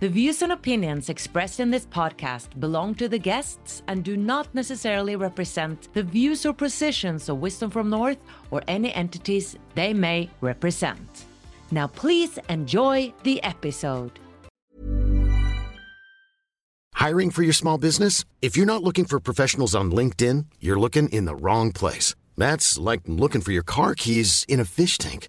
The views and opinions expressed in this podcast belong to the guests and do not necessarily represent the views or positions of Wisdom from North or any entities they may represent. Now, please enjoy the episode. Hiring for your small business? If you're not looking for professionals on LinkedIn, you're looking in the wrong place. That's like looking for your car keys in a fish tank.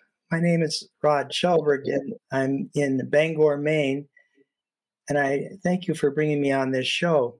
My name is Rod Chelberg, and I'm in Bangor, Maine. And I thank you for bringing me on this show.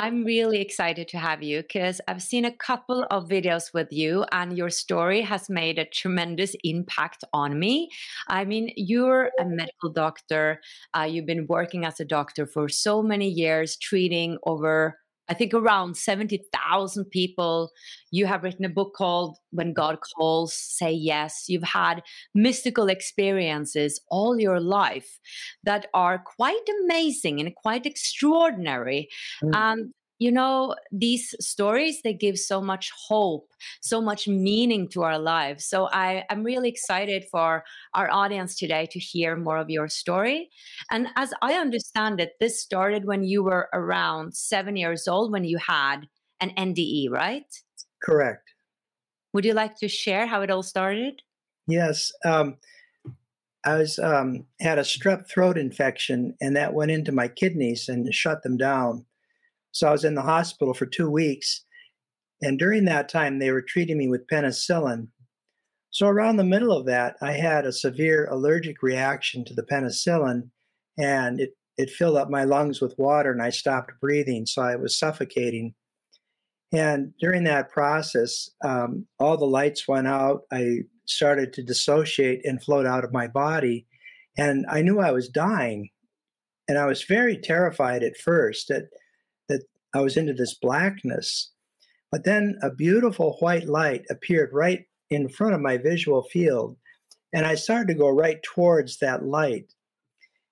I'm really excited to have you because I've seen a couple of videos with you, and your story has made a tremendous impact on me. I mean, you're a medical doctor, uh, you've been working as a doctor for so many years, treating over I think around 70,000 people. You have written a book called When God Calls, Say Yes. You've had mystical experiences all your life that are quite amazing and quite extraordinary. Mm. And you know these stories they give so much hope so much meaning to our lives. So I, i'm really excited for our audience today to hear more of your story. And as i understand it this started when you were around seven years old when you had an nde right? Correct. Would you like to share how it all started? Yes um, i was um, had a strep throat infection and that went into my kidneys and shut them down so I was in the hospital for two weeks. And during that time, they were treating me with penicillin. So around the middle of that, I had a severe allergic reaction to the penicillin, and it, it filled up my lungs with water, and I stopped breathing. So I was suffocating. And during that process, um, all the lights went out. I started to dissociate and float out of my body. And I knew I was dying. And I was very terrified at first that I was into this blackness. But then a beautiful white light appeared right in front of my visual field. And I started to go right towards that light.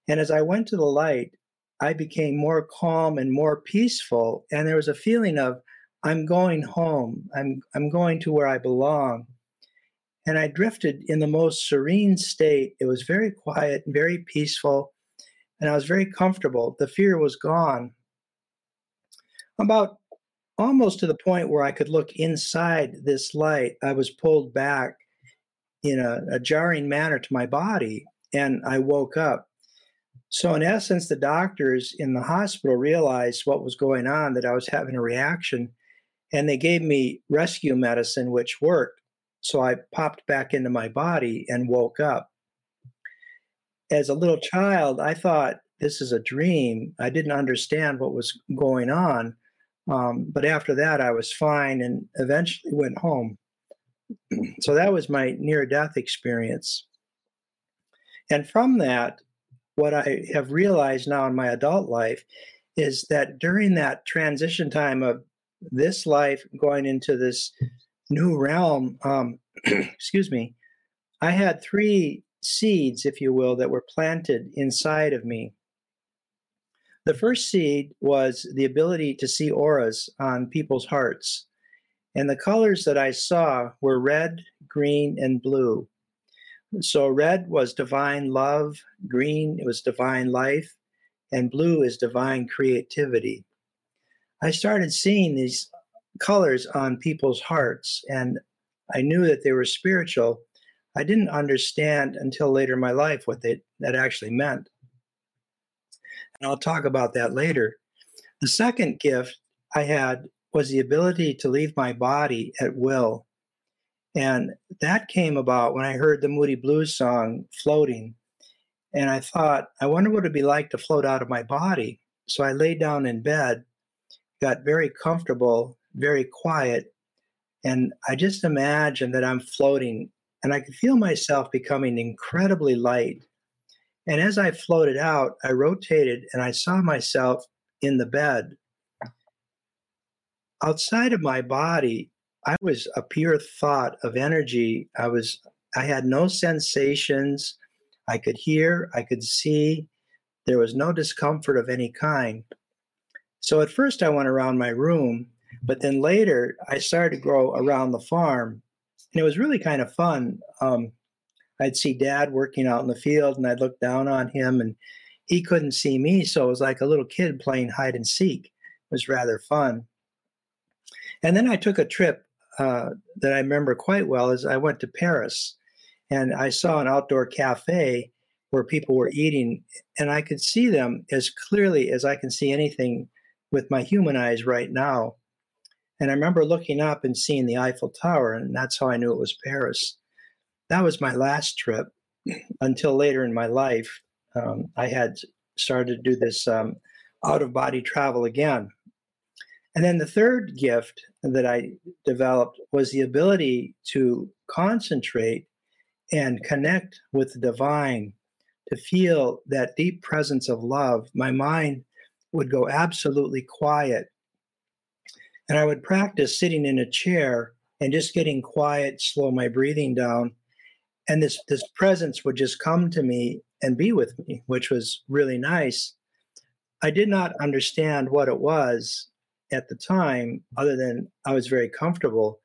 And as I went to the light, I became more calm and more peaceful. And there was a feeling of, I'm going home. I'm, I'm going to where I belong. And I drifted in the most serene state. It was very quiet and very peaceful. And I was very comfortable. The fear was gone. About almost to the point where I could look inside this light, I was pulled back in a, a jarring manner to my body, and I woke up. So, in essence, the doctors in the hospital realized what was going on, that I was having a reaction, and they gave me rescue medicine, which worked. So, I popped back into my body and woke up. As a little child, I thought this is a dream. I didn't understand what was going on. Um, but after that, I was fine and eventually went home. so that was my near death experience. And from that, what I have realized now in my adult life is that during that transition time of this life going into this new realm, um, excuse me, I had three seeds, if you will, that were planted inside of me. The first seed was the ability to see auras on people's hearts. And the colors that I saw were red, green, and blue. So red was divine love, green was divine life, and blue is divine creativity. I started seeing these colors on people's hearts, and I knew that they were spiritual. I didn't understand until later in my life what they, that actually meant. And I'll talk about that later. The second gift I had was the ability to leave my body at will. And that came about when I heard the Moody Blues song, Floating. And I thought, I wonder what it'd be like to float out of my body. So I laid down in bed, got very comfortable, very quiet. And I just imagined that I'm floating and I could feel myself becoming incredibly light and as I floated out, I rotated and I saw myself in the bed. Outside of my body, I was a pure thought of energy. I was I had no sensations. I could hear, I could see. There was no discomfort of any kind. So at first I went around my room, but then later I started to go around the farm. And it was really kind of fun. Um, I'd see dad working out in the field and I'd look down on him and he couldn't see me. So it was like a little kid playing hide and seek. It was rather fun. And then I took a trip uh, that I remember quite well as I went to Paris and I saw an outdoor cafe where people were eating and I could see them as clearly as I can see anything with my human eyes right now. And I remember looking up and seeing the Eiffel Tower, and that's how I knew it was Paris that was my last trip until later in my life. Um, I had started to do this um, out of body travel again. And then the third gift that I developed was the ability to concentrate and connect with the divine, to feel that deep presence of love. My mind would go absolutely quiet. And I would practice sitting in a chair and just getting quiet, slow my breathing down, and this this presence would just come to me and be with me which was really nice. I did not understand what it was at the time other than i was very comfortable.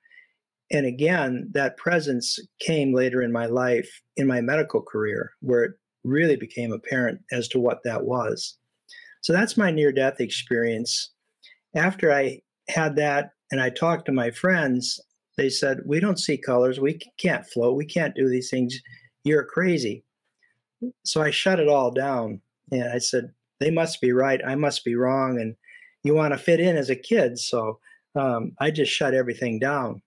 And again that presence came later in my life in my medical career where it really became apparent as to what that was. So that's my near death experience. After i had that and i talked to my friends they said, We don't see colors. We can't float. We can't do these things. You're crazy. So I shut it all down. And I said, They must be right. I must be wrong. And you want to fit in as a kid. So um, I just shut everything down.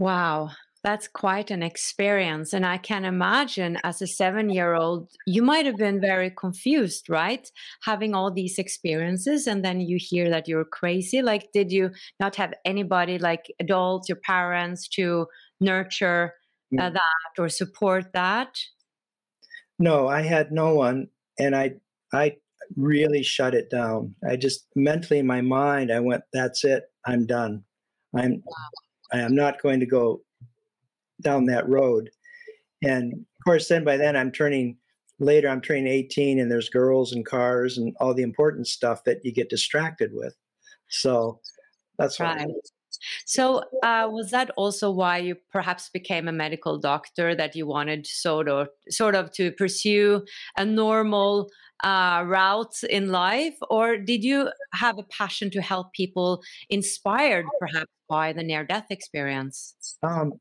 Wow. That's quite an experience. And I can imagine as a seven year old, you might have been very confused, right? Having all these experiences, and then you hear that you're crazy. Like, did you not have anybody, like adults, your parents, to nurture uh, mm. that or support that? No, I had no one. And I, I really shut it down. I just mentally in my mind, I went, that's it. I'm done. I'm, wow. I am not going to go down that road. And of course, then by then I'm turning later, I'm turning 18 and there's girls and cars and all the important stuff that you get distracted with. So that's right. So, uh, was that also why you perhaps became a medical doctor? That you wanted sort of, sort of, to pursue a normal uh, route in life, or did you have a passion to help people inspired perhaps by the near death experience? Um,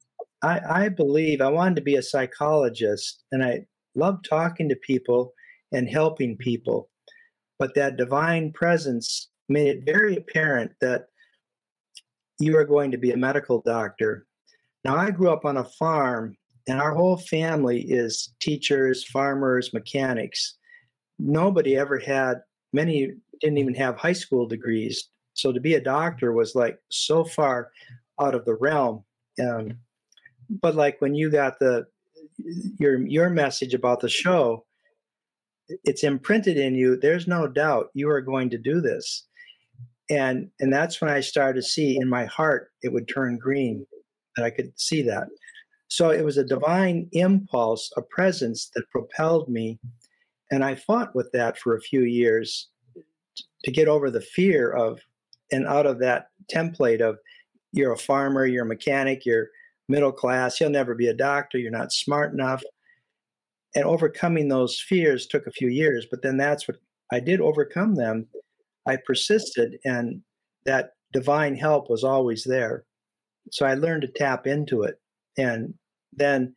I, I believe I wanted to be a psychologist and I love talking to people and helping people. But that divine presence made it very apparent that you are going to be a medical doctor. Now, I grew up on a farm, and our whole family is teachers, farmers, mechanics. Nobody ever had, many didn't even have high school degrees. So to be a doctor was like so far out of the realm. Um, but like when you got the your your message about the show, it's imprinted in you. There's no doubt you are going to do this and and that's when i started to see in my heart it would turn green and i could see that so it was a divine impulse a presence that propelled me and i fought with that for a few years to get over the fear of and out of that template of you're a farmer you're a mechanic you're middle class you'll never be a doctor you're not smart enough and overcoming those fears took a few years but then that's what i did overcome them I persisted, and that divine help was always there. So I learned to tap into it. And then,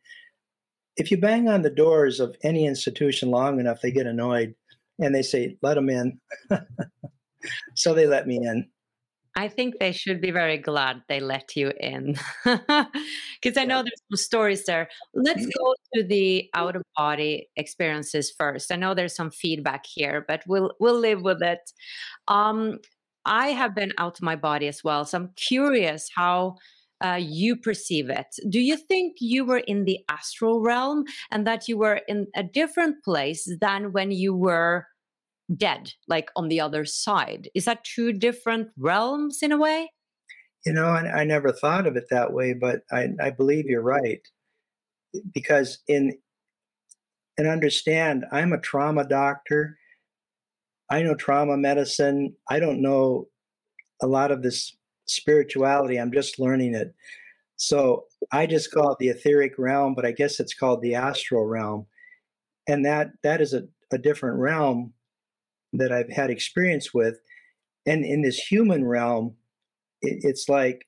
if you bang on the doors of any institution long enough, they get annoyed and they say, let them in. so they let me in. I think they should be very glad they let you in because I know there's some stories there. Let's mm-hmm. go to the out of body experiences first. I know there's some feedback here, but we'll we'll live with it. Um, I have been out of my body as well, so I'm curious how uh, you perceive it. Do you think you were in the astral realm and that you were in a different place than when you were dead, like on the other side. Is that two different realms in a way? You know, I, I never thought of it that way, but I, I believe you're right. Because in and understand, I'm a trauma doctor. I know trauma medicine. I don't know a lot of this spirituality. I'm just learning it. So I just call it the etheric realm, but I guess it's called the astral realm. And that that is a, a different realm that I've had experience with. And in this human realm, it, it's like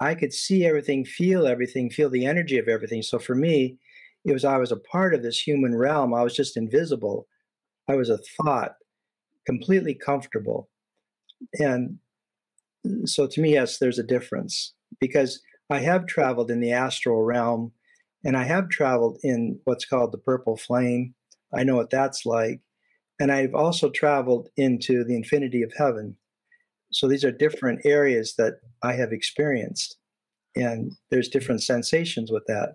I could see everything, feel everything, feel the energy of everything. So for me, it was I was a part of this human realm. I was just invisible. I was a thought, completely comfortable. And uh, so to me, yes, there's a difference because I have traveled in the astral realm and I have traveled in what's called the purple flame. I know what that's like. And I've also traveled into the infinity of heaven. So these are different areas that I have experienced. And there's different sensations with that.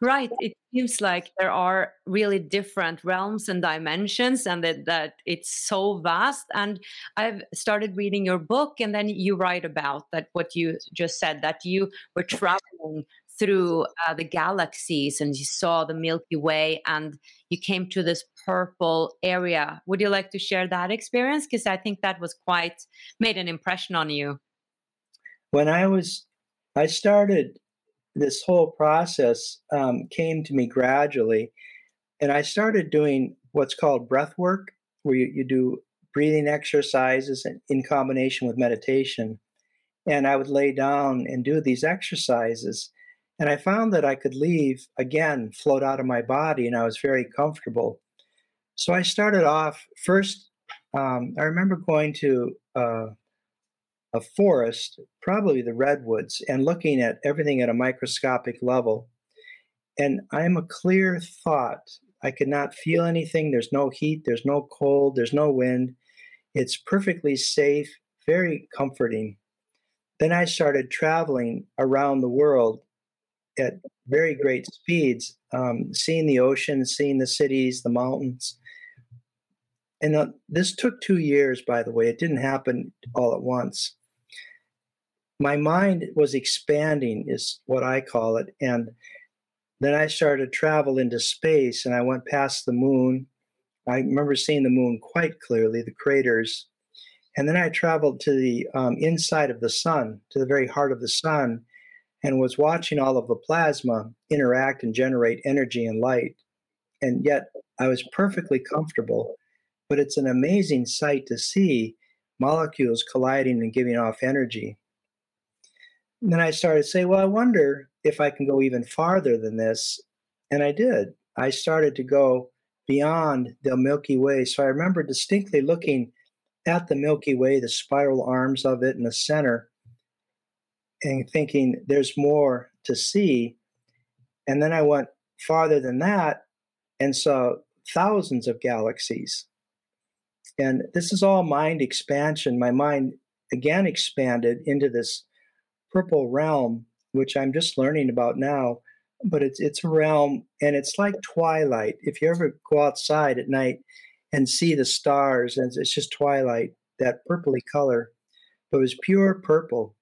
Right. It seems like there are really different realms and dimensions, and that, that it's so vast. And I've started reading your book, and then you write about that what you just said that you were traveling through uh, the galaxies and you saw the Milky Way and you came to this purple area. Would you like to share that experience? Because I think that was quite made an impression on you. When I was, I started this whole process um, came to me gradually, and I started doing what's called breath work, where you, you do breathing exercises in combination with meditation. And I would lay down and do these exercises and I found that I could leave again, float out of my body, and I was very comfortable. So I started off first. Um, I remember going to uh, a forest, probably the redwoods, and looking at everything at a microscopic level. And I'm a clear thought. I could not feel anything. There's no heat, there's no cold, there's no wind. It's perfectly safe, very comforting. Then I started traveling around the world at very great speeds, um, seeing the ocean, seeing the cities, the mountains. And uh, this took two years, by the way. It didn't happen all at once. My mind was expanding, is what I call it. And then I started to travel into space and I went past the moon. I remember seeing the moon quite clearly, the craters. And then I traveled to the um, inside of the sun, to the very heart of the sun and was watching all of the plasma interact and generate energy and light. And yet, I was perfectly comfortable. But it's an amazing sight to see molecules colliding and giving off energy. And then I started to say, well, I wonder if I can go even farther than this. And I did. I started to go beyond the Milky Way. So I remember distinctly looking at the Milky Way, the spiral arms of it in the center, and thinking there's more to see. And then I went farther than that and saw thousands of galaxies. And this is all mind expansion. My mind again expanded into this purple realm, which I'm just learning about now. But it's it's a realm, and it's like twilight. If you ever go outside at night and see the stars, and it's just twilight, that purpley color. But it was pure purple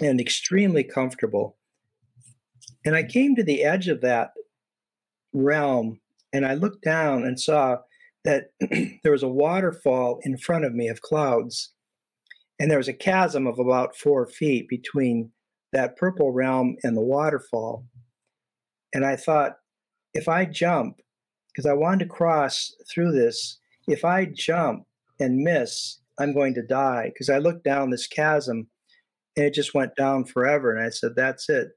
and extremely comfortable. And I came to the edge of that realm, and I looked down and saw that there was a waterfall in front of me of clouds and there was a chasm of about four feet between that purple realm and the waterfall. And I thought, if I jump, because I wanted to cross through this, if I jump and miss, I'm going to die. Because I looked down this chasm and it just went down forever. And I said, that's it.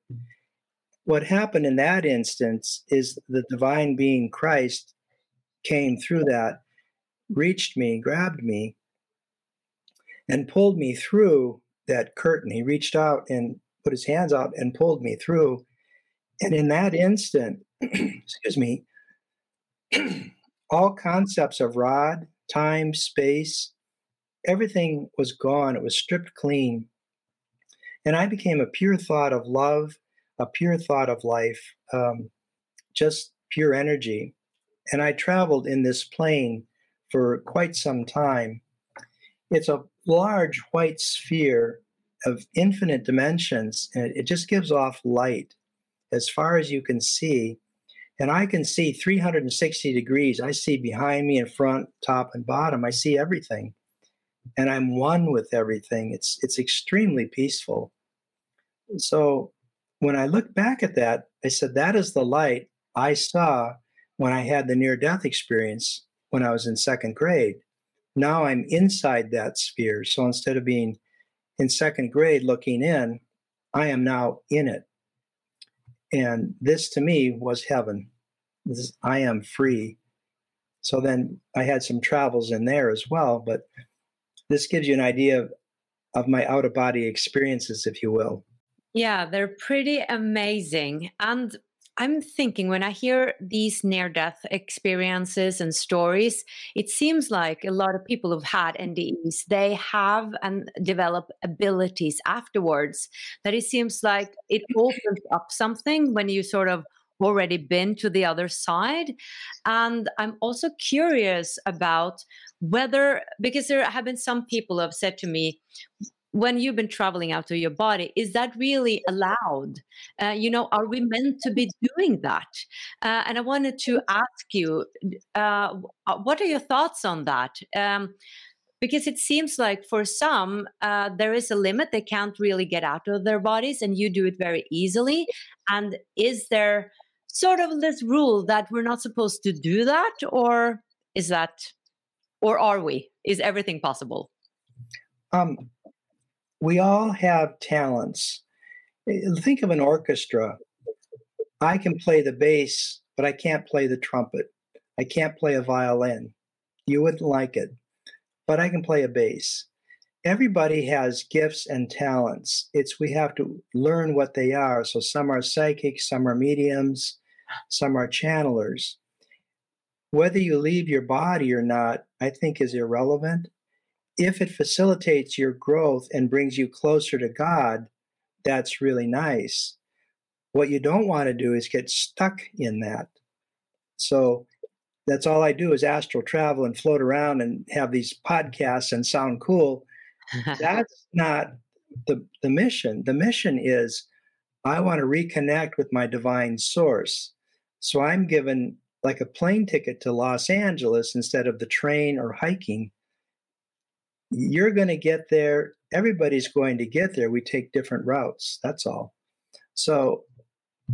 What happened in that instance is the divine being Christ came through that, reached me, grabbed me, and pulled me through that curtain. He reached out and put his hands out and pulled me through. And in that instant, excuse me, all concepts of rod, time, space, everything was gone. It was stripped clean. And I became a pure thought of love, a pure thought of life, um, just pure energy. And I traveled in this plane for quite some time. It's a large white sphere of infinite dimensions, and it just gives off light as far as you can see. And I can see 360 degrees. I see behind me, in front, top, and bottom. I see everything. And I'm one with everything. It's it's extremely peaceful. So when I look back at that, I said, that is the light I saw when I had the near death experience when I was in second grade. Now I'm inside that sphere. So instead of being in second grade looking in, I am now in it. And this to me was heaven. This, I am free. So then I had some travels in there as well, but this gives you an idea of, of my out of body experiences, if you will. Yeah, they're pretty amazing. And I'm thinking when I hear these near death experiences and stories, it seems like a lot of people who've had NDEs, they have and develop abilities afterwards that it seems like it opens up something when you sort of already been to the other side. And I'm also curious about whether, because there have been some people who have said to me, when you've been traveling out of your body is that really allowed? Uh, you know are we meant to be doing that? Uh, and i wanted to ask you uh, uh, what are your thoughts on that? Um, because it seems like for some uh, there is a limit. They can't really get out of their bodies and you do it very easily. And is there sort of this rule that we're not supposed to do that or is that or are we is everything possible um we all have talents. Think of an orchestra. I can play the bass, but I can't play the trumpet. I can't play a violin. You wouldn't like it, but I can play a bass. Everybody has gifts and talents. It's we have to learn what they are. So some are psychics, some are mediums, some are channelers. Whether you leave your body or not, I think is irrelevant if it facilitates your growth and brings you closer to God, that's really nice. What you don't want to do is get stuck in that. So that's all I do is astral travel and float around and have these podcasts and sound cool. that's not the, the mission. The mission is I want to reconnect with my divine source. So I'm given like a plane ticket to Los Angeles instead of the train or hiking you're going to get there. Everybody's going to get there. We take different routes. That's all. So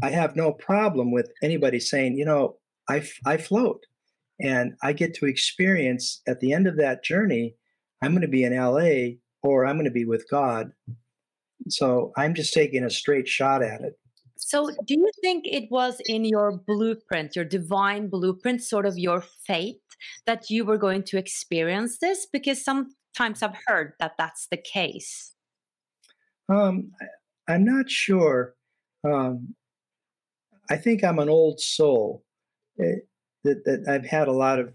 I have no problem with anybody saying, you know, I, I float. And I get to experience at the end of that journey, I'm going to be in LA or I'm going to be with God. So I'm just taking a straight shot at it. So, do you think it was in your blueprint, your divine blueprint, sort of your fate that you were going to experience this? Because sometimes I've heard that that's the case. Um, I, am not sure. Um, I think I'm an old soul. It, eh, that, that I've had a lot of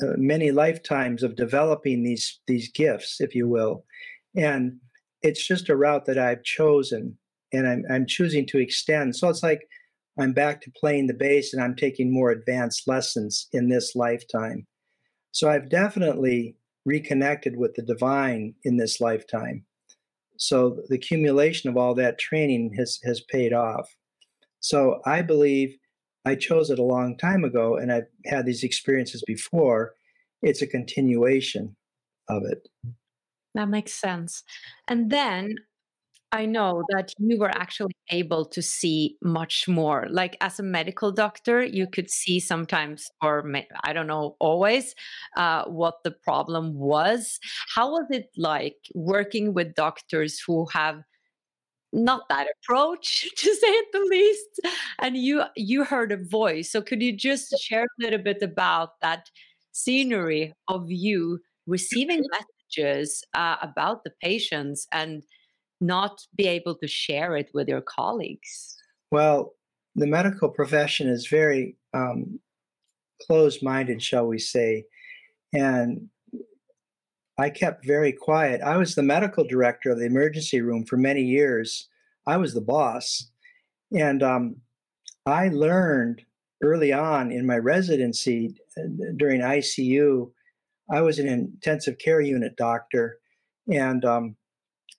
uh, many lifetimes of developing these these gifts, if you will, and it's just a route that I've chosen, and I'm I'm choosing to extend. So it's like I'm back to playing the bass, and I'm taking more advanced lessons in this lifetime. So I've definitely reconnected with the divine in this lifetime. So the accumulation of all that training has has paid off. So I believe I chose it a long time ago and I've had these experiences before. It's a continuation of it. That makes sense. And then I know that you were actually able to see much more. Like as a medical doctor, you could see sometimes, or I don't know, always, uh, what the problem was. How was it like working with doctors who have not that approach to say it the least and you you heard a voice so could you just share a little bit about that scenery of you receiving messages uh, about the patients and not be able to share it with your colleagues well the medical profession is very um, closed-minded shall we say and I kept very quiet. I was the medical director of the emergency room for many years. I was the boss. And um, I learned early on in my residency uh, during ICU, I was an intensive care unit doctor. And um,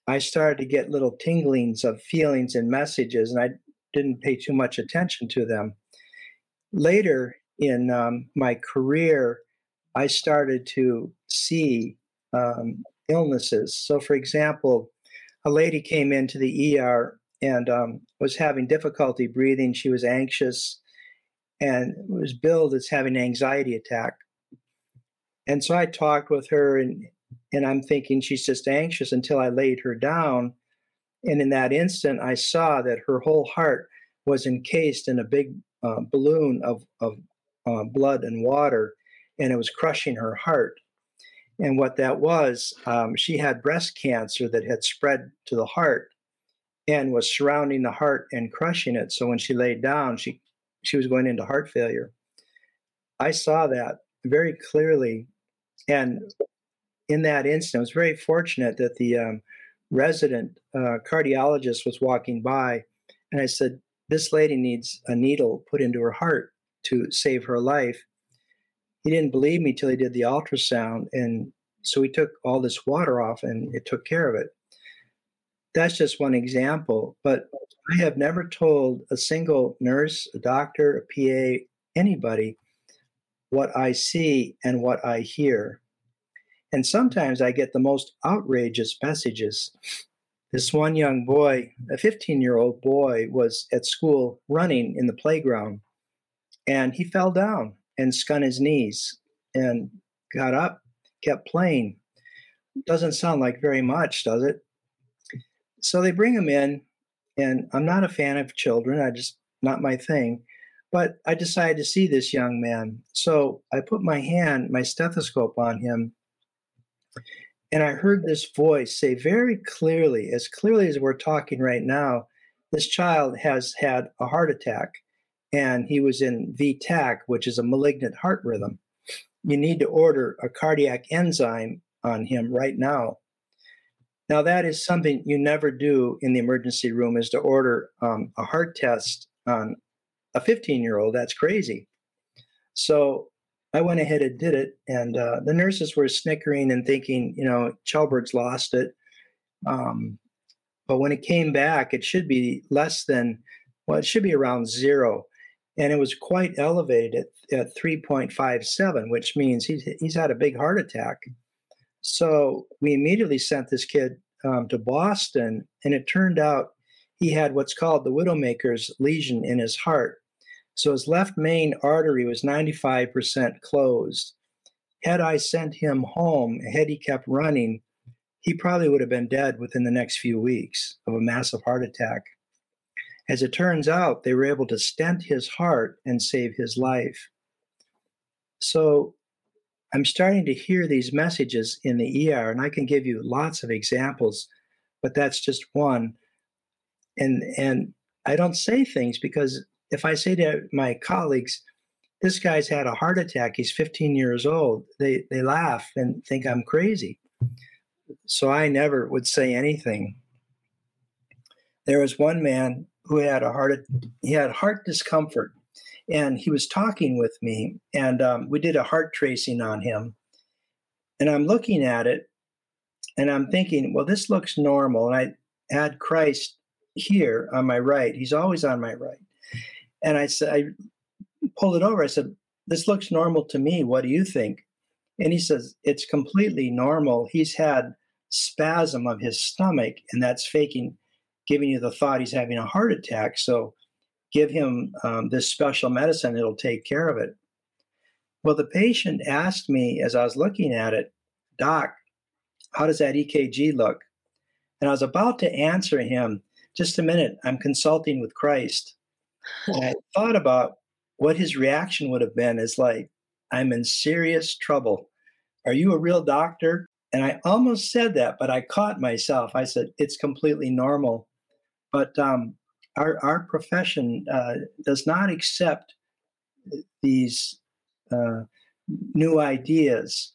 I started to get little tinglings of feelings and messages, and I didn't pay too much attention to them. Later in um, my career, I started to see um, illnesses. So, for example, a lady came into the ER and um, was having difficulty breathing. She was anxious and was billed as having an anxiety attack. And so I talked with her, and and I'm thinking she's just anxious until I laid her down. And in that instant, I saw that her whole heart was encased in a big uh, balloon of, of uh, blood and water, and it was crushing her heart. And what that was, um, she had breast cancer that had spread to the heart and was surrounding the heart and crushing it. So when she laid down, she she was going into heart failure. I saw that very clearly, and in that instant, I was very fortunate that the um, resident uh, cardiologist was walking by, and I said, "This lady needs a needle put into her heart to save her life." he didn't believe me till he did the ultrasound and so he took all this water off and it took care of it that's just one example but i have never told a single nurse a doctor a pa anybody what i see and what i hear and sometimes i get the most outrageous messages this one young boy a 15 year old boy was at school running in the playground and he fell down and scun his knees and got up, kept playing. Doesn't sound like very much, does it? So they bring him in, and I'm not a fan of children. I just not my thing. But I decided to see this young man. So I put my hand, my stethoscope on him, and I heard this voice say very clearly, as clearly as we're talking right now, this child has had a heart attack and he was in V-tach, which is a malignant heart rhythm. You need to order a cardiac enzyme on him right now. Now, that is something you never do in the emergency room is to order um, a heart test on a 15 year old. That's crazy. So I went ahead and did it. And uh, the nurses were snickering and thinking, you know, Chelberg's lost it. Um, but when it came back, it should be less than, well, it should be around zero and it was quite elevated at, at 3.57, which means he's, he's had a big heart attack. So we immediately sent this kid um, to Boston, and it turned out he had what's called the widowmaker's lesion in his heart. So his left main artery was 95% closed. Had I sent him home, had he kept running, he probably would have been dead within the next few weeks of a massive heart attack. As it turns out, they were able to stent his heart and save his life. So I'm starting to hear these messages in the ER, and I can give you lots of examples, but that's just one. And and I don't say things because if I say to my colleagues, this guy's had a heart attack, he's 15 years old, they they laugh and think I'm crazy. So I never would say anything. There was one man who had a heart he had heart discomfort and he was talking with me and um, we did a heart tracing on him and i'm looking at it and i'm thinking well this looks normal and i had christ here on my right he's always on my right and i said i pulled it over i said this looks normal to me what do you think and he says it's completely normal he's had spasm of his stomach and that's faking giving you the thought he's having a heart attack. So give him um, this special medicine, it'll take care of it. Well, the patient asked me as I was looking at it, Doc, how does that EKG look? And I was about to answer him, just a minute, I'm consulting with Christ. And I thought about what his reaction would have been is like, I'm in serious trouble. Are you a real doctor? And I almost said that, but I caught myself. I said, It's completely normal. But um, our, our profession uh, does not accept these uh, new ideas.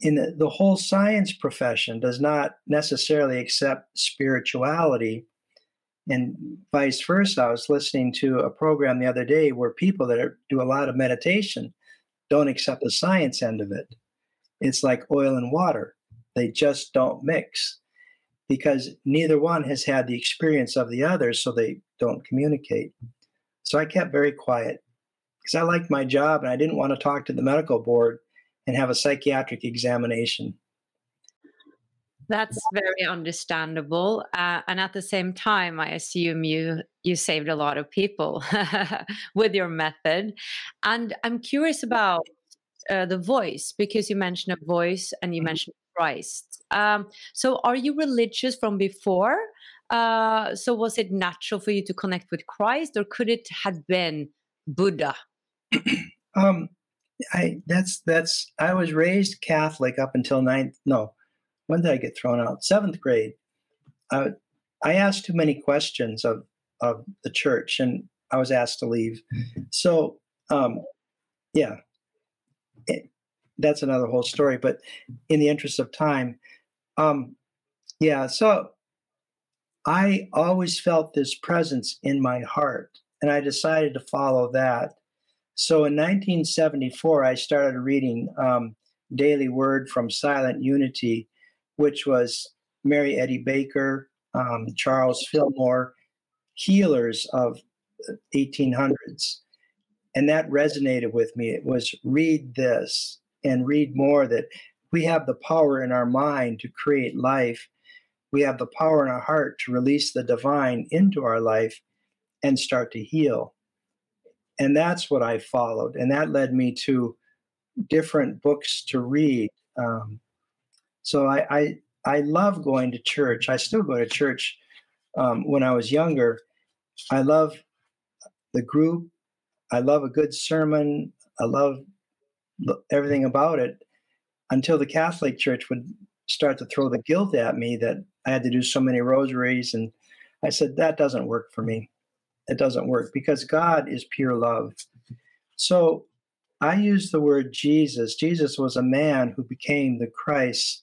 In the, the whole science profession does not necessarily accept spirituality and vice versa. I was listening to a program the other day where people that are, do a lot of meditation don't accept the science end of it. It's like oil and water, they just don't mix because neither one has had the experience of the other, so they don't communicate. So I kept very quiet because I liked my job and I didn't want to talk to the medical board and have a psychiatric examination. That's very understandable, uh, and at the same time, I assume you you saved a lot of people with your method. And I'm curious about uh, the voice because you mentioned a voice and you mm-hmm. mentioned Christ. Um, so, are you religious from before? Uh, so, was it natural for you to connect with Christ, or could it have been Buddha? um, I that's that's I was raised Catholic up until ninth. No, when did I get thrown out? Seventh grade. Uh, I asked too many questions of of the church, and I was asked to leave. So, um, yeah, it, that's another whole story. But in the interest of time, um, yeah. So I always felt this presence in my heart, and I decided to follow that. So in 1974, I started reading um, Daily Word from Silent Unity, which was Mary Eddy Baker, um, Charles Fillmore, healers of 1800s. And that resonated with me. It was read this, and read more that we have the power in our mind to create life. We have the power in our heart to release the divine into our life and start to heal. And that's what I followed. And that led me to different books to read. Um, so I, I, I love going to church. I still go to church um, when I was younger. I love the group. I love a good sermon. I love everything about it until the Catholic Church would start to throw the guilt at me that I had to do so many rosaries. And I said, that doesn't work for me. It doesn't work because God is pure love. So I use the word Jesus. Jesus was a man who became the Christ,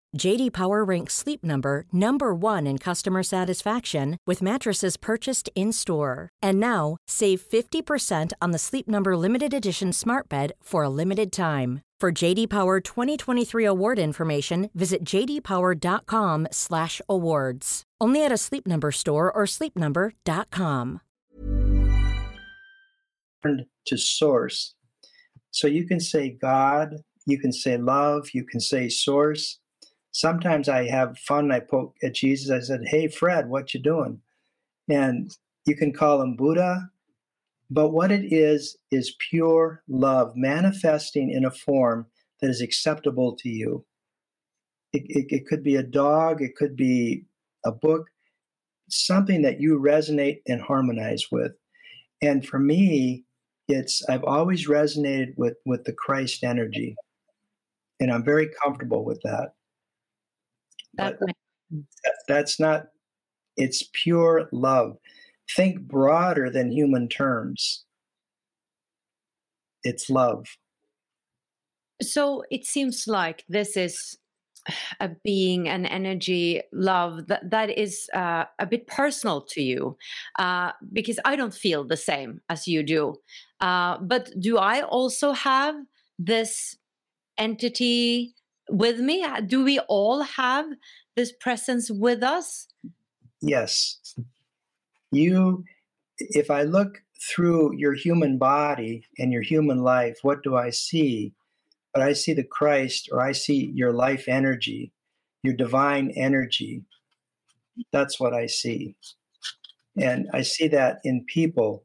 JD Power ranks Sleep Number number 1 in customer satisfaction with mattresses purchased in-store. And now, save 50% on the Sleep Number limited edition Smart Bed for a limited time. For JD Power 2023 award information, visit jdpower.com/awards. Only at a Sleep Number store or sleepnumber.com. To source. So you can say God, you can say love, you can say source sometimes I have fun. I poke at Jesus. I said, "Hey, Fred, what you doing?" And you can call him Buddha, but what it is is pure love manifesting in a form that is acceptable to you. It, it, it could be a dog. It could be a book. Something that you resonate and harmonize with. And for me, it's I've always resonated with with the Christ energy, and I'm very comfortable with that. That that's not, it's pure love. Think broader than human terms. It's love. So it seems like this is a being, an energy, love that, that is uh, a bit personal to you uh, because I don't feel the same as you do. Uh, but do I also have this entity with me? Do we all have this presence with us? Yes. You, if I look through your human body and your human life, what do I see? But I see the Christ, or I see your life energy, your divine energy. That's what I see. And I see that in people.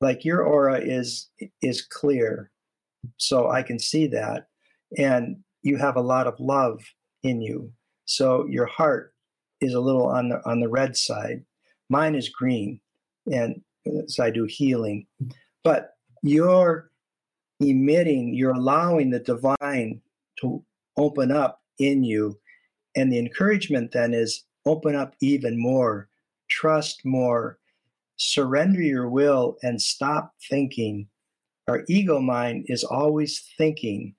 Like your aura is is clear. So I can see that. And you have a lot of love in you. So your heart is a little on the on the red side. Mine is green, and uh, so I do healing. But you're emitting, you're allowing the divine to open up in you. And the encouragement then is open up even more, trust more, surrender your will, and stop thinking. Our ego mind is always thinking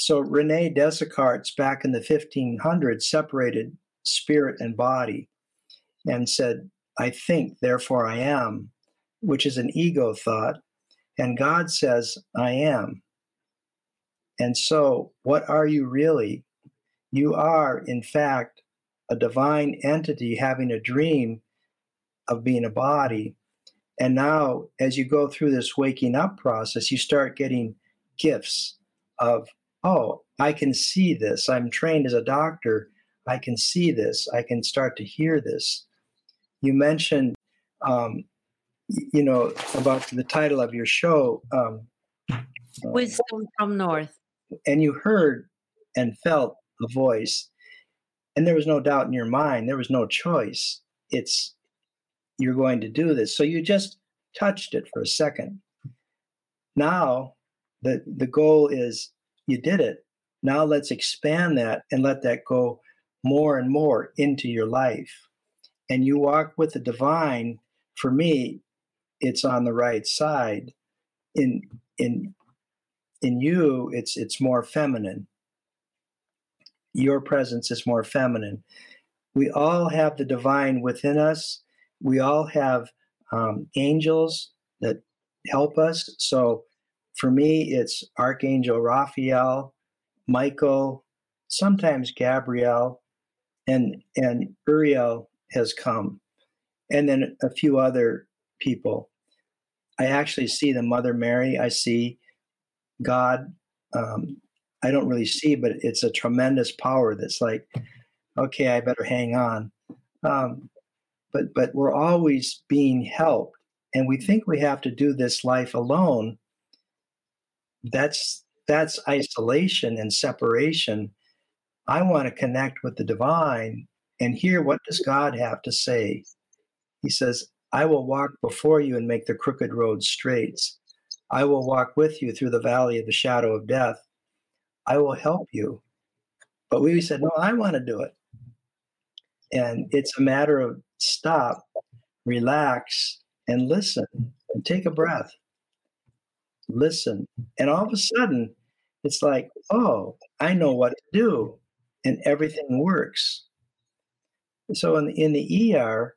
so Rene Descartes, back in the 1500s, separated spirit and body and said, I think, therefore I am, which is an ego thought. And God says, I am. And so, what are you really? You are, in fact, a divine entity having a dream of being a body. And now, as you go through this waking up process, you start getting gifts of oh, I can see this. I'm trained as a doctor. I can see this. I can start to hear this. You mentioned, um, you know, about the title of your show, um, Wisdom from North. And you heard and felt the voice. And there was no doubt in your mind, there was no choice. It's, you're going to do this. So you just touched it for a second. Now, the, the goal is you did it. Now let's expand that and let that go more and more into your life. And you walk with the divine. For me, it's on the right side. In in in you, it's it's more feminine. Your presence is more feminine. We all have the divine within us. We all have um, angels that help us. So for me, it's Archangel Raphael, Michael, sometimes Gabriel, and and Uriel has come, and then a few other people. I actually see the Mother Mary. I see God. Um, I don't really see, but it's a tremendous power that's like, okay, I better hang on. Um, but but we're always being helped, and we think we have to do this life alone that's that's isolation and separation i want to connect with the divine and hear what does god have to say he says i will walk before you and make the crooked road straight I will walk with you through the valley of the shadow of death. I will help you. But we said, no, I want to do it. And it's a matter of stop, relax, and listen, and take a breath. Listen. And all of a sudden, it's like, oh, I know what to do. And everything works. So in the, in the ER,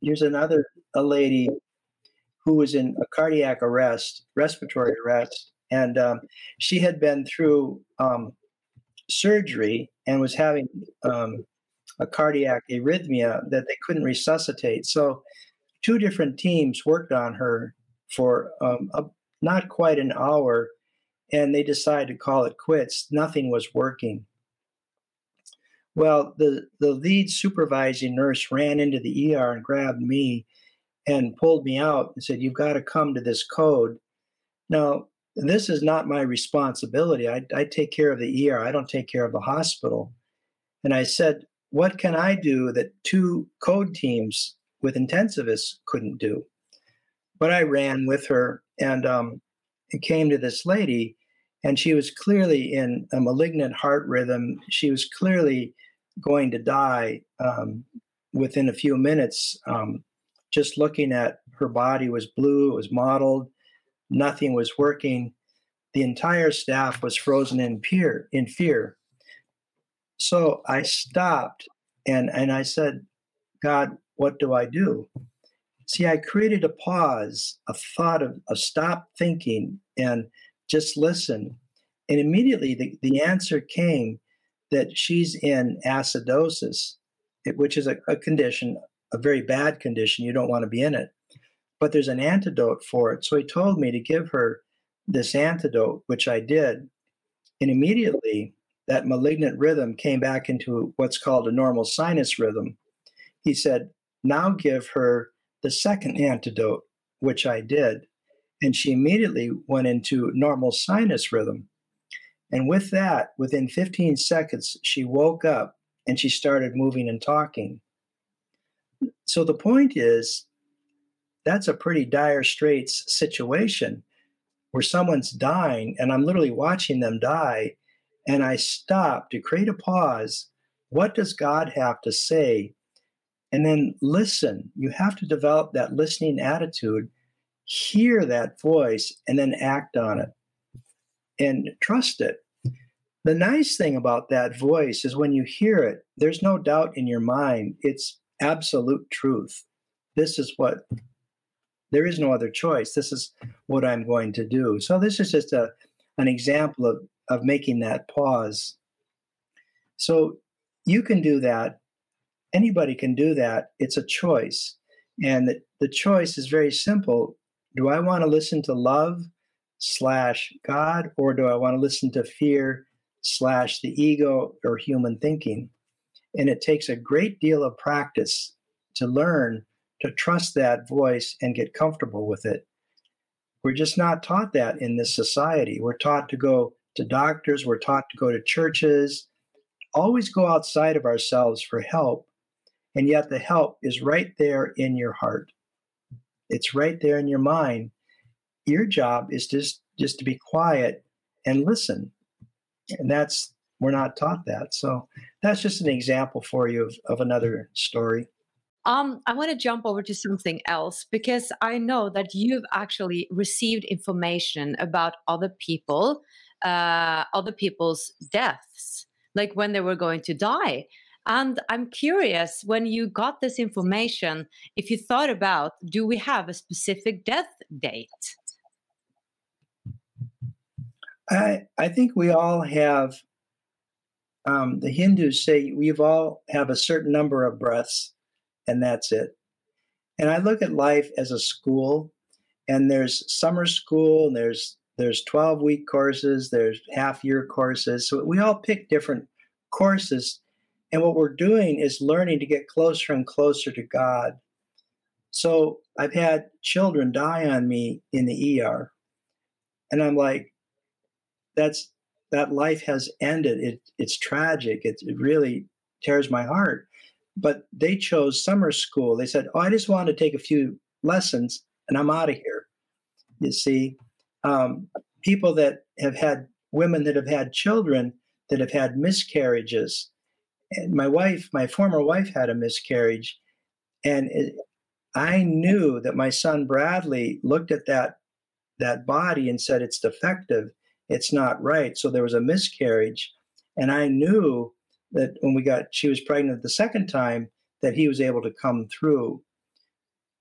here's another a lady who was in a cardiac arrest, respiratory arrest, and um, she had been through um, surgery and was having um, a cardiac arrhythmia that they couldn't resuscitate. So, two different teams worked on her for um, a, not quite an hour, and they decided to call it quits. Nothing was working. Well, the, the lead supervising nurse ran into the ER and grabbed me and pulled me out and said, You've got to come to this code. Now, this is not my responsibility. I, I take care of the ER, I don't take care of the hospital. And I said, What can I do that two code teams with intensivists couldn't do? But I ran with her and um, it came to this lady, and she was clearly in a malignant heart rhythm. She was clearly going to die um, within a few minutes. Um, just looking at her body was blue, it was mottled, nothing was working. The entire staff was frozen in fear. In fear. So I stopped and, and I said, God, what do I do? See, I created a pause, a thought of, a stop thinking and just listen. And immediately the, the answer came that she's in acidosis, which is a, a condition a very bad condition. You don't want to be in it. But there's an antidote for it. So he told me to give her this antidote, which I did. And immediately that malignant rhythm came back into what's called a normal sinus rhythm. He said, Now give her the second antidote, which I did. And she immediately went into normal sinus rhythm. And with that, within 15 seconds, she woke up and she started moving and talking. So the point is, that's a pretty dire straits situation where someone's dying and I'm literally watching them die. And I stop to create a pause. What does God have to say? And then listen. You have to develop that listening attitude, hear that voice, and then act on it and trust it. The nice thing about that voice is when you hear it, there's no doubt in your mind. It's absolute truth. This is what there is no other choice. This is what I'm going to do. So this is just a an example of of making that pause. So you can do that. Anybody can do that. It's a choice. And the, the choice is very simple. Do I want to listen to love slash God, or do I want to listen to fear slash the ego or human thinking? And it takes a great deal of practice to learn to trust that voice and get comfortable with it. We're just not taught that in this society. We're taught to go to doctors, we're taught to go to churches, always go outside of ourselves for help. And yet the help is right there in your heart. It's right there in your mind. Your job is just just to be quiet and listen. And that's we're not taught that. So that's just an example for you of, of another story. Um, I want to jump over to something else because I know that you've actually received information about other people, uh, other people's deaths, like when they were going to die. And I'm curious when you got this information, if you thought about do we have a specific death date? I, I think we all have um, the Hindus say we've all have a certain number of breaths, and that's it. And I look at life as a school, and there's summer school, and there's there's 12 week courses, there's half year courses. So we all pick different courses, and what we're doing is learning to get closer and closer to God. So I've had children die on me in the ER, and I'm like, that's that life has ended. It, it's tragic. It, it really tears my heart. But they chose summer school. They said, Oh, I just want to take a few lessons and I'm out of here. You see, um, people that have had women that have had children that have had miscarriages. And my wife, my former wife, had a miscarriage, and it, I knew that my son Bradley looked at that that body and said it's defective, it's not right. So there was a miscarriage, and I knew that when we got she was pregnant the second time that he was able to come through.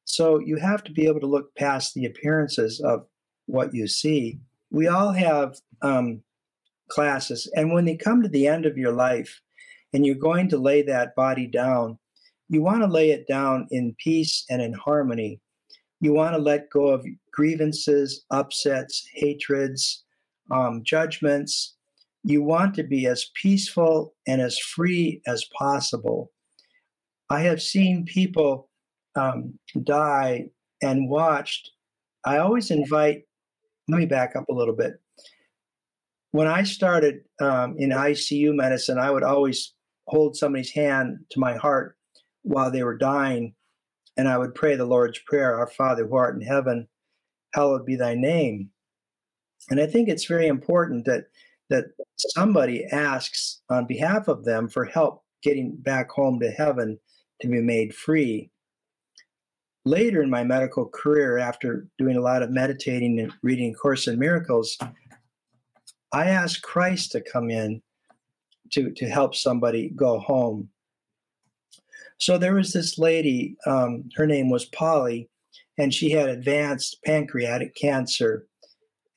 So you have to be able to look past the appearances of what you see. We all have um, classes, and when they come to the end of your life, and you're going to lay that body down, you want to lay it down in peace and in harmony. You want to let go of grievances, upsets, hatreds, um, judgments. You want to be as peaceful and as free as possible. I have seen people um, die and watched. I always invite, let me back up a little bit. When I started um, in ICU medicine, I would always hold somebody's hand to my heart while they were dying, and I would pray the Lord's Prayer Our Father who art in heaven, hallowed be thy name. And I think it's very important that that somebody asks on behalf of them for help getting back home to heaven to be made free later in my medical career, after doing a lot of meditating and reading Course in Miracles, I asked Christ to come in to, to help somebody go home. So there was this lady, um, her name was Polly, and she had advanced pancreatic cancer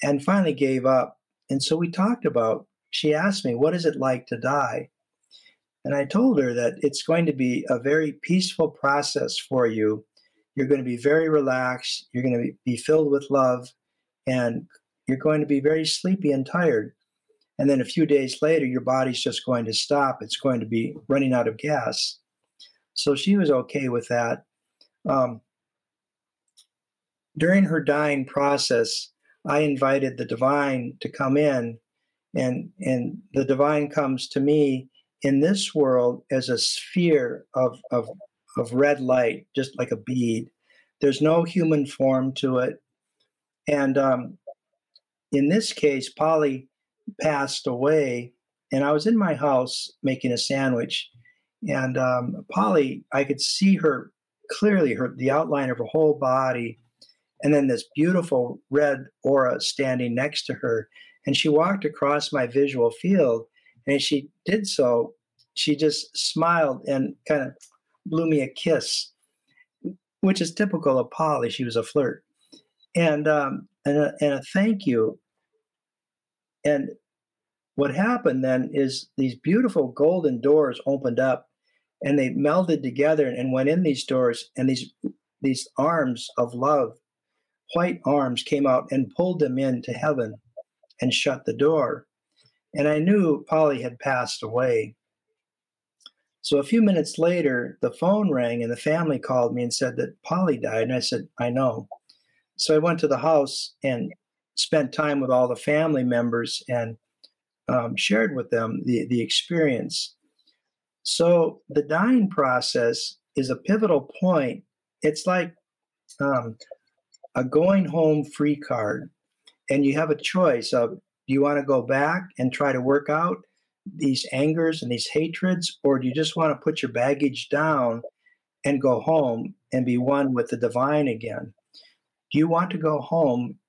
and finally gave up. And so we talked about, she asked me, What is it like to die? And I told her that it's going to be a very peaceful process for you you're going to be very relaxed. You're going to be filled with love, and you're going to be very sleepy and tired. And then a few days later, your body's just going to stop. It's going to be running out of gas. So she was okay with that. Um, during her dying process, I invited the divine to come in, and and the divine comes to me in this world as a sphere of of of red light, just like a bead. There's no human form to it. And um, in this case, Polly passed away, and I was in my house making a sandwich. And um, Polly, I could see her clearly, her the outline of her whole body, and then this beautiful red aura standing next to her. And she walked across my visual field, and she did so, she just smiled and kind of blew me a kiss, which is typical of Polly. She was a flirt, and um, and a, and a thank you. And what happened then is these beautiful golden doors opened up, and they melded together and went in these doors, and these these arms of love, white arms, came out and pulled them into heaven, and shut the door. And I knew Polly had passed away. So a few minutes later, the phone rang and the family called me and said that Polly died. And I said, I know. So I went to the house and spent time with all the family members and um, shared with them the, the experience. So the dying process is a pivotal point. It's like um, a going home free card. And you have a choice of do you want to go back and try to work out these angers and these hatreds, or do you just want to put your baggage down and go home and be one with the divine again? Do you want to go home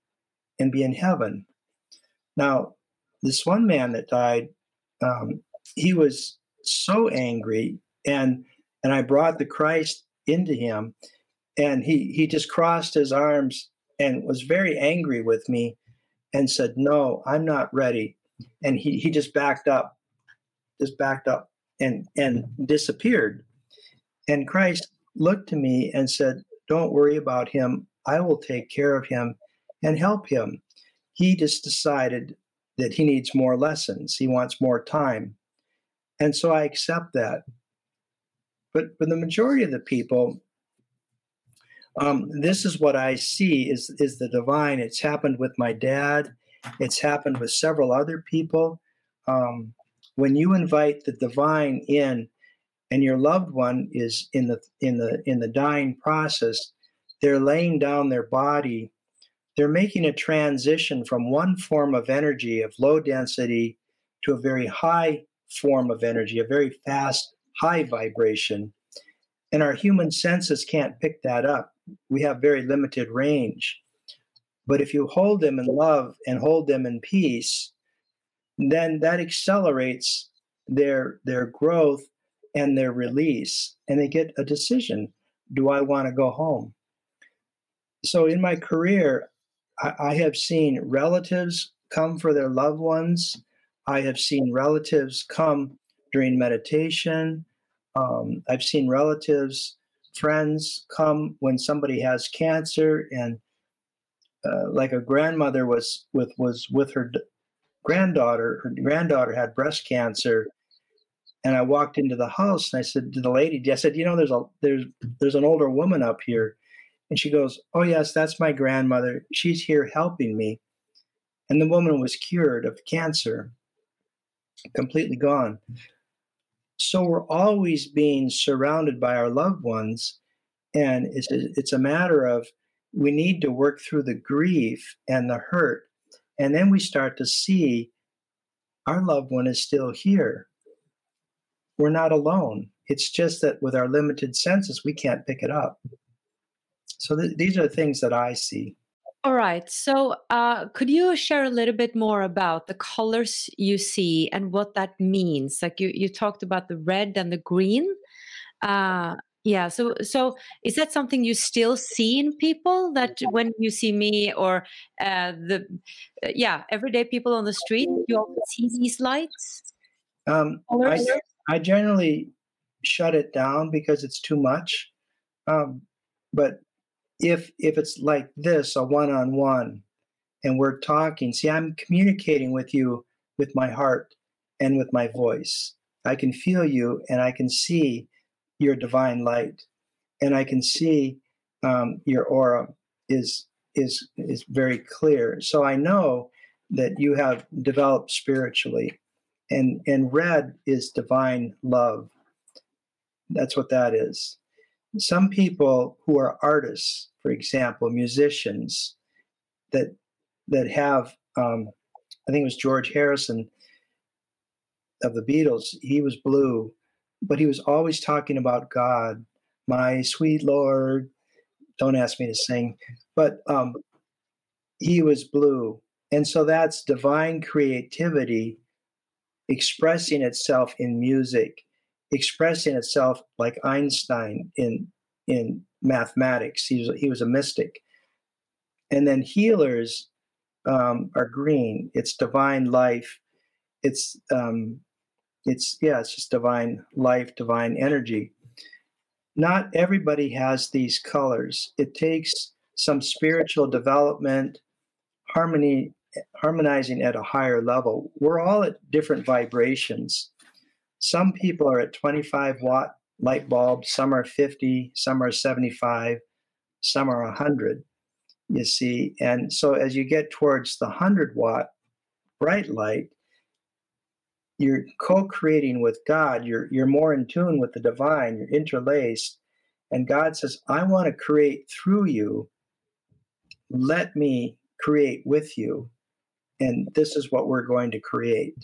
and be in heaven? Now, this one man that died, um, he was so angry, and and I brought the Christ into him, and he he just crossed his arms and was very angry with me, and said, "No, I'm not ready." And he he just backed up just backed up and and disappeared. And Christ looked to me and said, "Don't worry about him. I will take care of him and help him." He just decided that he needs more lessons. He wants more time. And so I accept that. But for the majority of the people, um, this is what I see is, is the divine. It's happened with my dad. It's happened with several other people. Um, when you invite the divine in and your loved one is in the in the in the dying process they're laying down their body they're making a transition from one form of energy of low density to a very high form of energy, a very fast, high vibration. And our human senses can't pick that up. We have very limited range. But if you hold them in love and hold them in peace, then that accelerates their their growth and their release and they get a decision do i want to go home so in my career I, I have seen relatives come for their loved ones i have seen relatives come during meditation um, i've seen relatives friends come when somebody has cancer and uh, like a grandmother was with was with her granddaughter, her granddaughter had breast cancer. And I walked into the house and I said to the lady, I said, you know, there's a there's there's an older woman up here. And she goes, Oh yes, that's my grandmother. She's here helping me. And the woman was cured of cancer, completely gone. So we're always being surrounded by our loved ones. And it's a, it's a matter of we need to work through the grief and the hurt and then we start to see our loved one is still here. We're not alone. It's just that with our limited senses, we can't pick it up. So th- these are things that I see. All right. So, uh, could you share a little bit more about the colors you see and what that means? Like you, you talked about the red and the green. Uh, yeah so so is that something you still see in people that when you see me or uh, the yeah everyday people on the street you often see these lights um, I, I generally shut it down because it's too much um, but if if it's like this a one-on-one and we're talking see i'm communicating with you with my heart and with my voice i can feel you and i can see your divine light, and I can see um, your aura is is is very clear. So I know that you have developed spiritually, and and red is divine love. That's what that is. Some people who are artists, for example, musicians, that that have, um, I think it was George Harrison of the Beatles. He was blue, but he was always talking about God, my sweet Lord. Don't ask me to sing, but um, he was blue. And so that's divine creativity expressing itself in music, expressing itself like Einstein in, in mathematics. He was, he was a mystic. And then healers um, are green. It's divine life. It's um, it's yeah it's just divine life divine energy not everybody has these colors it takes some spiritual development harmony harmonizing at a higher level we're all at different vibrations some people are at 25 watt light bulbs, some are 50 some are 75 some are 100 you see and so as you get towards the 100 watt bright light you're co-creating with God. You're you're more in tune with the divine. You're interlaced, and God says, "I want to create through you. Let me create with you, and this is what we're going to create."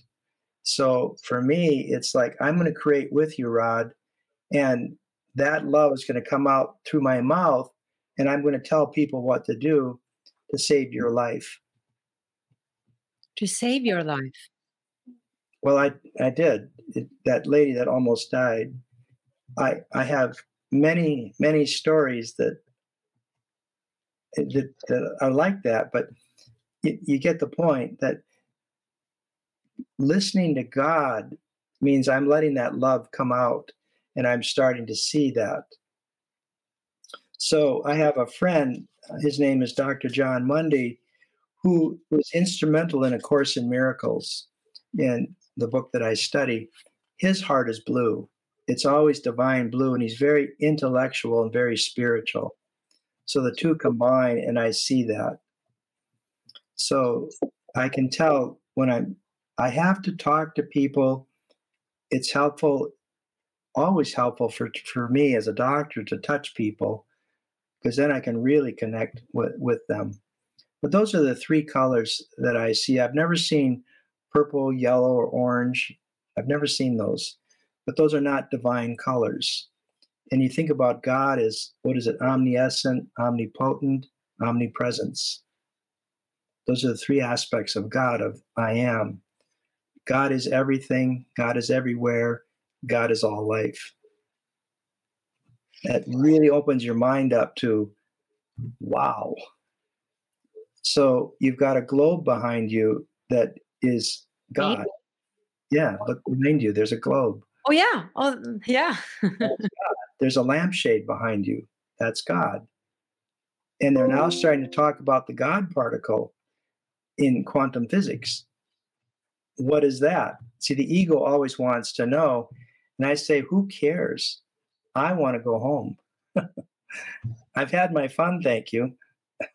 So for me, it's like I'm going to create with you, Rod, and that love is going to come out through my mouth, and I'm going to tell people what to do to save your life. To save your life. Well, I I did. It, that lady that almost died. I I have many many stories that that, that are like that, but you, you get the point that listening to God means I'm letting that love come out, and I'm starting to see that. So I have a friend. His name is Dr. Jon Mundy, who was instrumental in A Course in Miracles. in the book that I study, his heart is blue. It's always divine blue, and he's very intellectual and very spiritual. So the two combine, and I see that. So I can tell when I'm, I have to talk to people. It's helpful, always helpful for, for me as a doctor to touch people because then I can really connect with, with them. But those are the three colors that I see. I've never seen purple, yellow, or orange. I've never seen those, but those are not divine colors. And you think about God as what is it? Omniscient, omnipotent, omnipresence. Those are the three aspects of God of I am. God is everything, God is everywhere, God is all life. That really opens your mind up to wow. So you've got a globe behind you that is God. Yeah, look behind you. There's a globe. Oh yeah. Oh yeah. There's a lampshade behind you. That's God. And they're now oh. starting to talk about the God particle in quantum physics. What is that? See, the ego always wants to know. And I say, who cares? I want to go home. I've had my fun, thank you.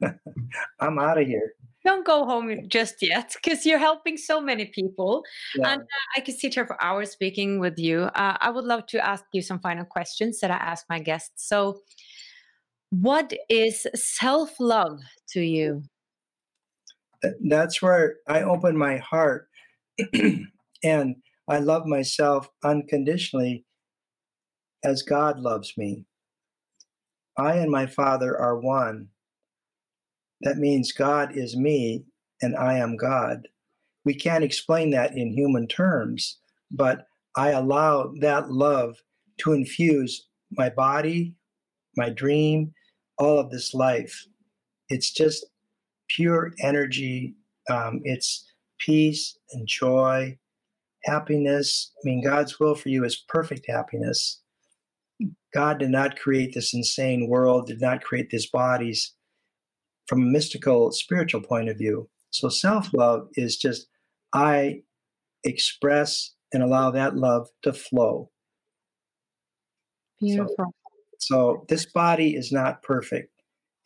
I'm out of here. Don't go home just yet because you're helping so many people. Yeah. And uh, I could sit here for hours speaking with you. Uh, I would love to ask you some final questions that I ask my guests. So, what is self love to you? That's where I open my heart and I love myself unconditionally as God loves me. I and my Father are one. That means God is me and I am God. We can't explain that in human terms, but I allow that love to infuse my body, my dream, all of this life. It's just pure energy. Um, it's peace and joy, happiness. I mean, God's will for you is perfect happiness. God did not create this insane world, did not create these bodies from a mystical, spiritual point of view. So self love is just I express and allow that love to flow. Beautiful. So, so this body is not perfect.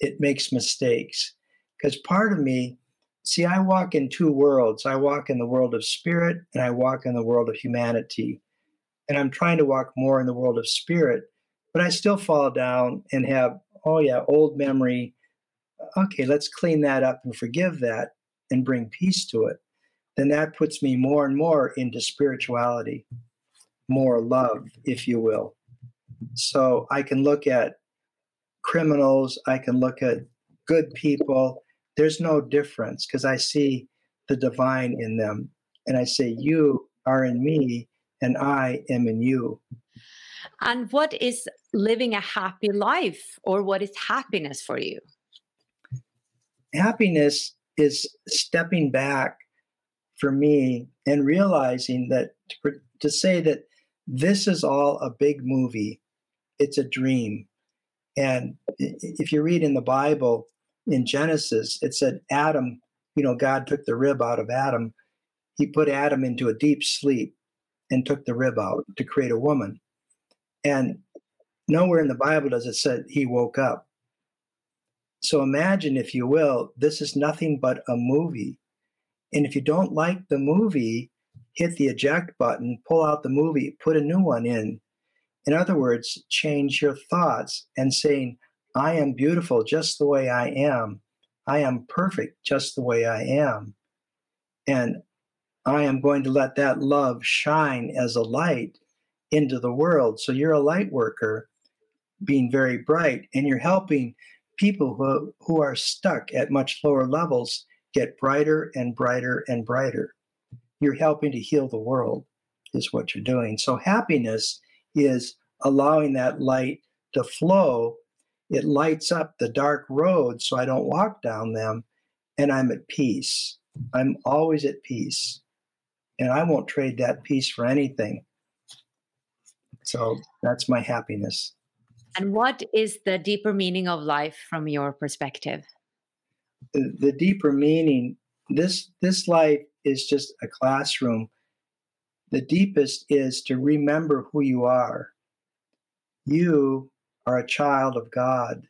It makes mistakes. Because part of me, see, I walk in two worlds. I walk in the world of spirit and I walk in the world of humanity. And I'm trying to walk more in the world of spirit, but I still fall down and have, oh yeah, old memory, okay, let's clean that up and forgive that and bring peace to it, then that puts me more and more into spirituality, more love, if you will. So I can look at criminals, I can look at good people. There's no difference because I see the divine in them. And I say, You are in me, and I am in you. And what is living a happy life, or what is happiness for you? happiness is stepping back for me and realizing that to, to say that this is all a big movie, it's a dream. And if you read in the Bible, in Genesis, it said Adam, you know, God took the rib out of Adam. He put Adam into a deep sleep and took the rib out to create a woman. And nowhere in the Bible does it say he woke up. So imagine, if you will, this is nothing but a movie. And if you don't like the movie, hit the eject button, pull out the movie, put a new one in. In other words, change your thoughts and saying, I am beautiful just the way I am. I am perfect just the way I am. And I am going to let that love shine as a light into the world. So you're a light worker, being very bright, and you're helping people who, who are stuck at much lower levels get brighter and brighter and brighter. You're helping to heal the world, is what you're doing. So, happiness is allowing that light to flow. It lights up the dark roads so I don't walk down them, and I'm at peace. I'm always at peace, and I won't trade that peace for anything. So, that's my happiness. And what is the deeper meaning of life from your perspective? The, the deeper meaning, this this life is just a classroom. The deepest is to remember who you are. You are a child of God,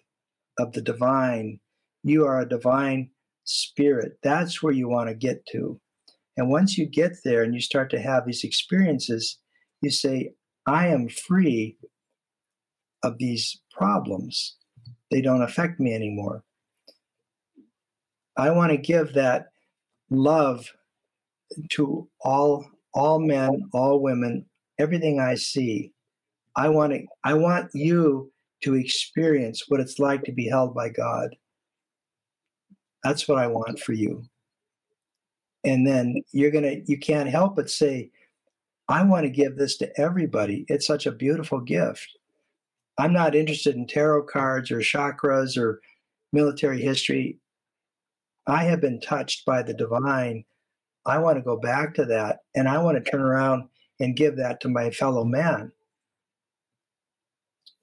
of the divine. You are a divine spirit. That's where you want to get to. And once you get there and you start to have these experiences, you say, I am free of these problems. They don't affect me anymore. I want to give that love to all all men, all women, everything I see. I want to I want you to experience what it's like to be held by God. That's what I want for you. And then you're going to you can't help but say I want to give this to everybody. It's such a beautiful gift. I'm not interested in tarot cards or chakras or military history. I have been touched by the divine. I want to go back to that and I want to turn around and give that to my fellow man.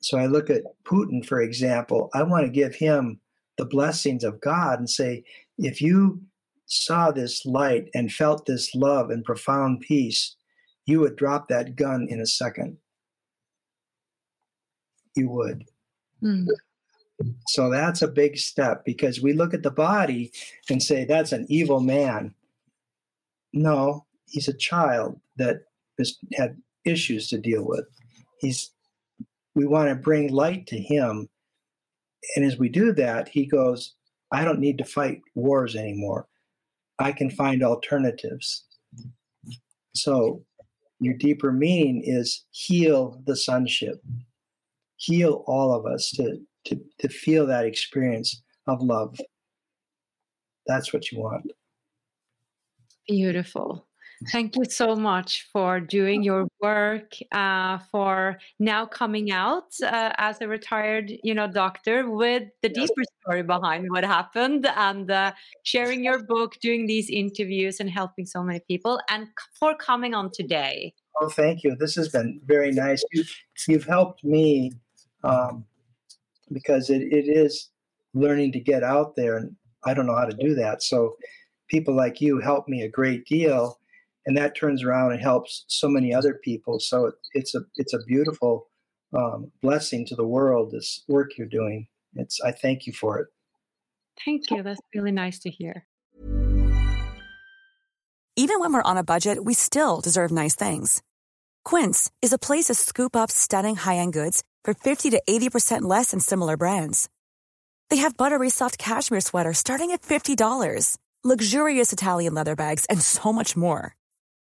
So I look at Putin, for example. I want to give him the blessings of God and say, if you saw this light and felt this love and profound peace, you would drop that gun in a second. You would. Mm. So that's a big step because we look at the body and say that's an evil man. No, he's a child that has had issues to deal with. He's we want to bring light to him. And as we do that, he goes, I don't need to fight wars anymore. I can find alternatives. So your deeper meaning is heal the sonship, heal all of us to, to, to feel that experience of love. That's what you want. Beautiful. Thank you so much for doing your work, uh, for now coming out uh, as a retired, you know, doctor with the yes. deeper story behind what happened, and uh, sharing your book, doing these interviews, and helping so many people, and for coming on today. Oh, thank you. This has been very nice. You, you've helped me um, because it, it is learning to get out there, and I don't know how to do that. So, people like you help me a great deal, and that turns around and helps so many other people. So, it, it's a it's a beautiful um, blessing to the world. This work you're doing. It's I thank you for it. Thank you. That's really nice to hear. Even when we're on a budget, we still deserve nice things. Quince is a place to scoop up stunning high end goods for 50 to 80% less than similar brands. They have buttery soft cashmere sweaters starting at $50, luxurious Italian leather bags, and so much more.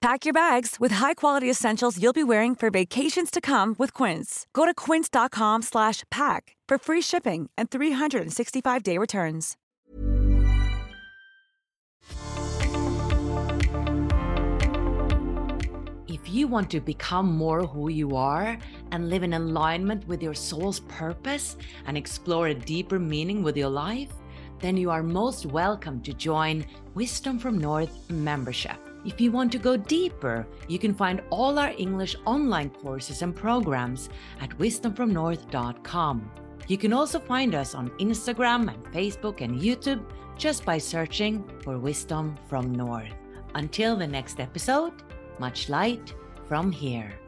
Pack your bags with high-quality essentials you'll be wearing for vacations to come with Quince. Go to quince.com slash pack for free shipping and 365-day returns. If you want to become more who you are and live in alignment with your soul's purpose and explore a deeper meaning with your life, then you are most welcome to join Wisdom from North membership. If you want to go deeper, you can find all our English online courses and programs at wisdomfromnorth.com. You can also find us on Instagram and Facebook and YouTube just by searching for Wisdom from North. Until the next episode, much light from here.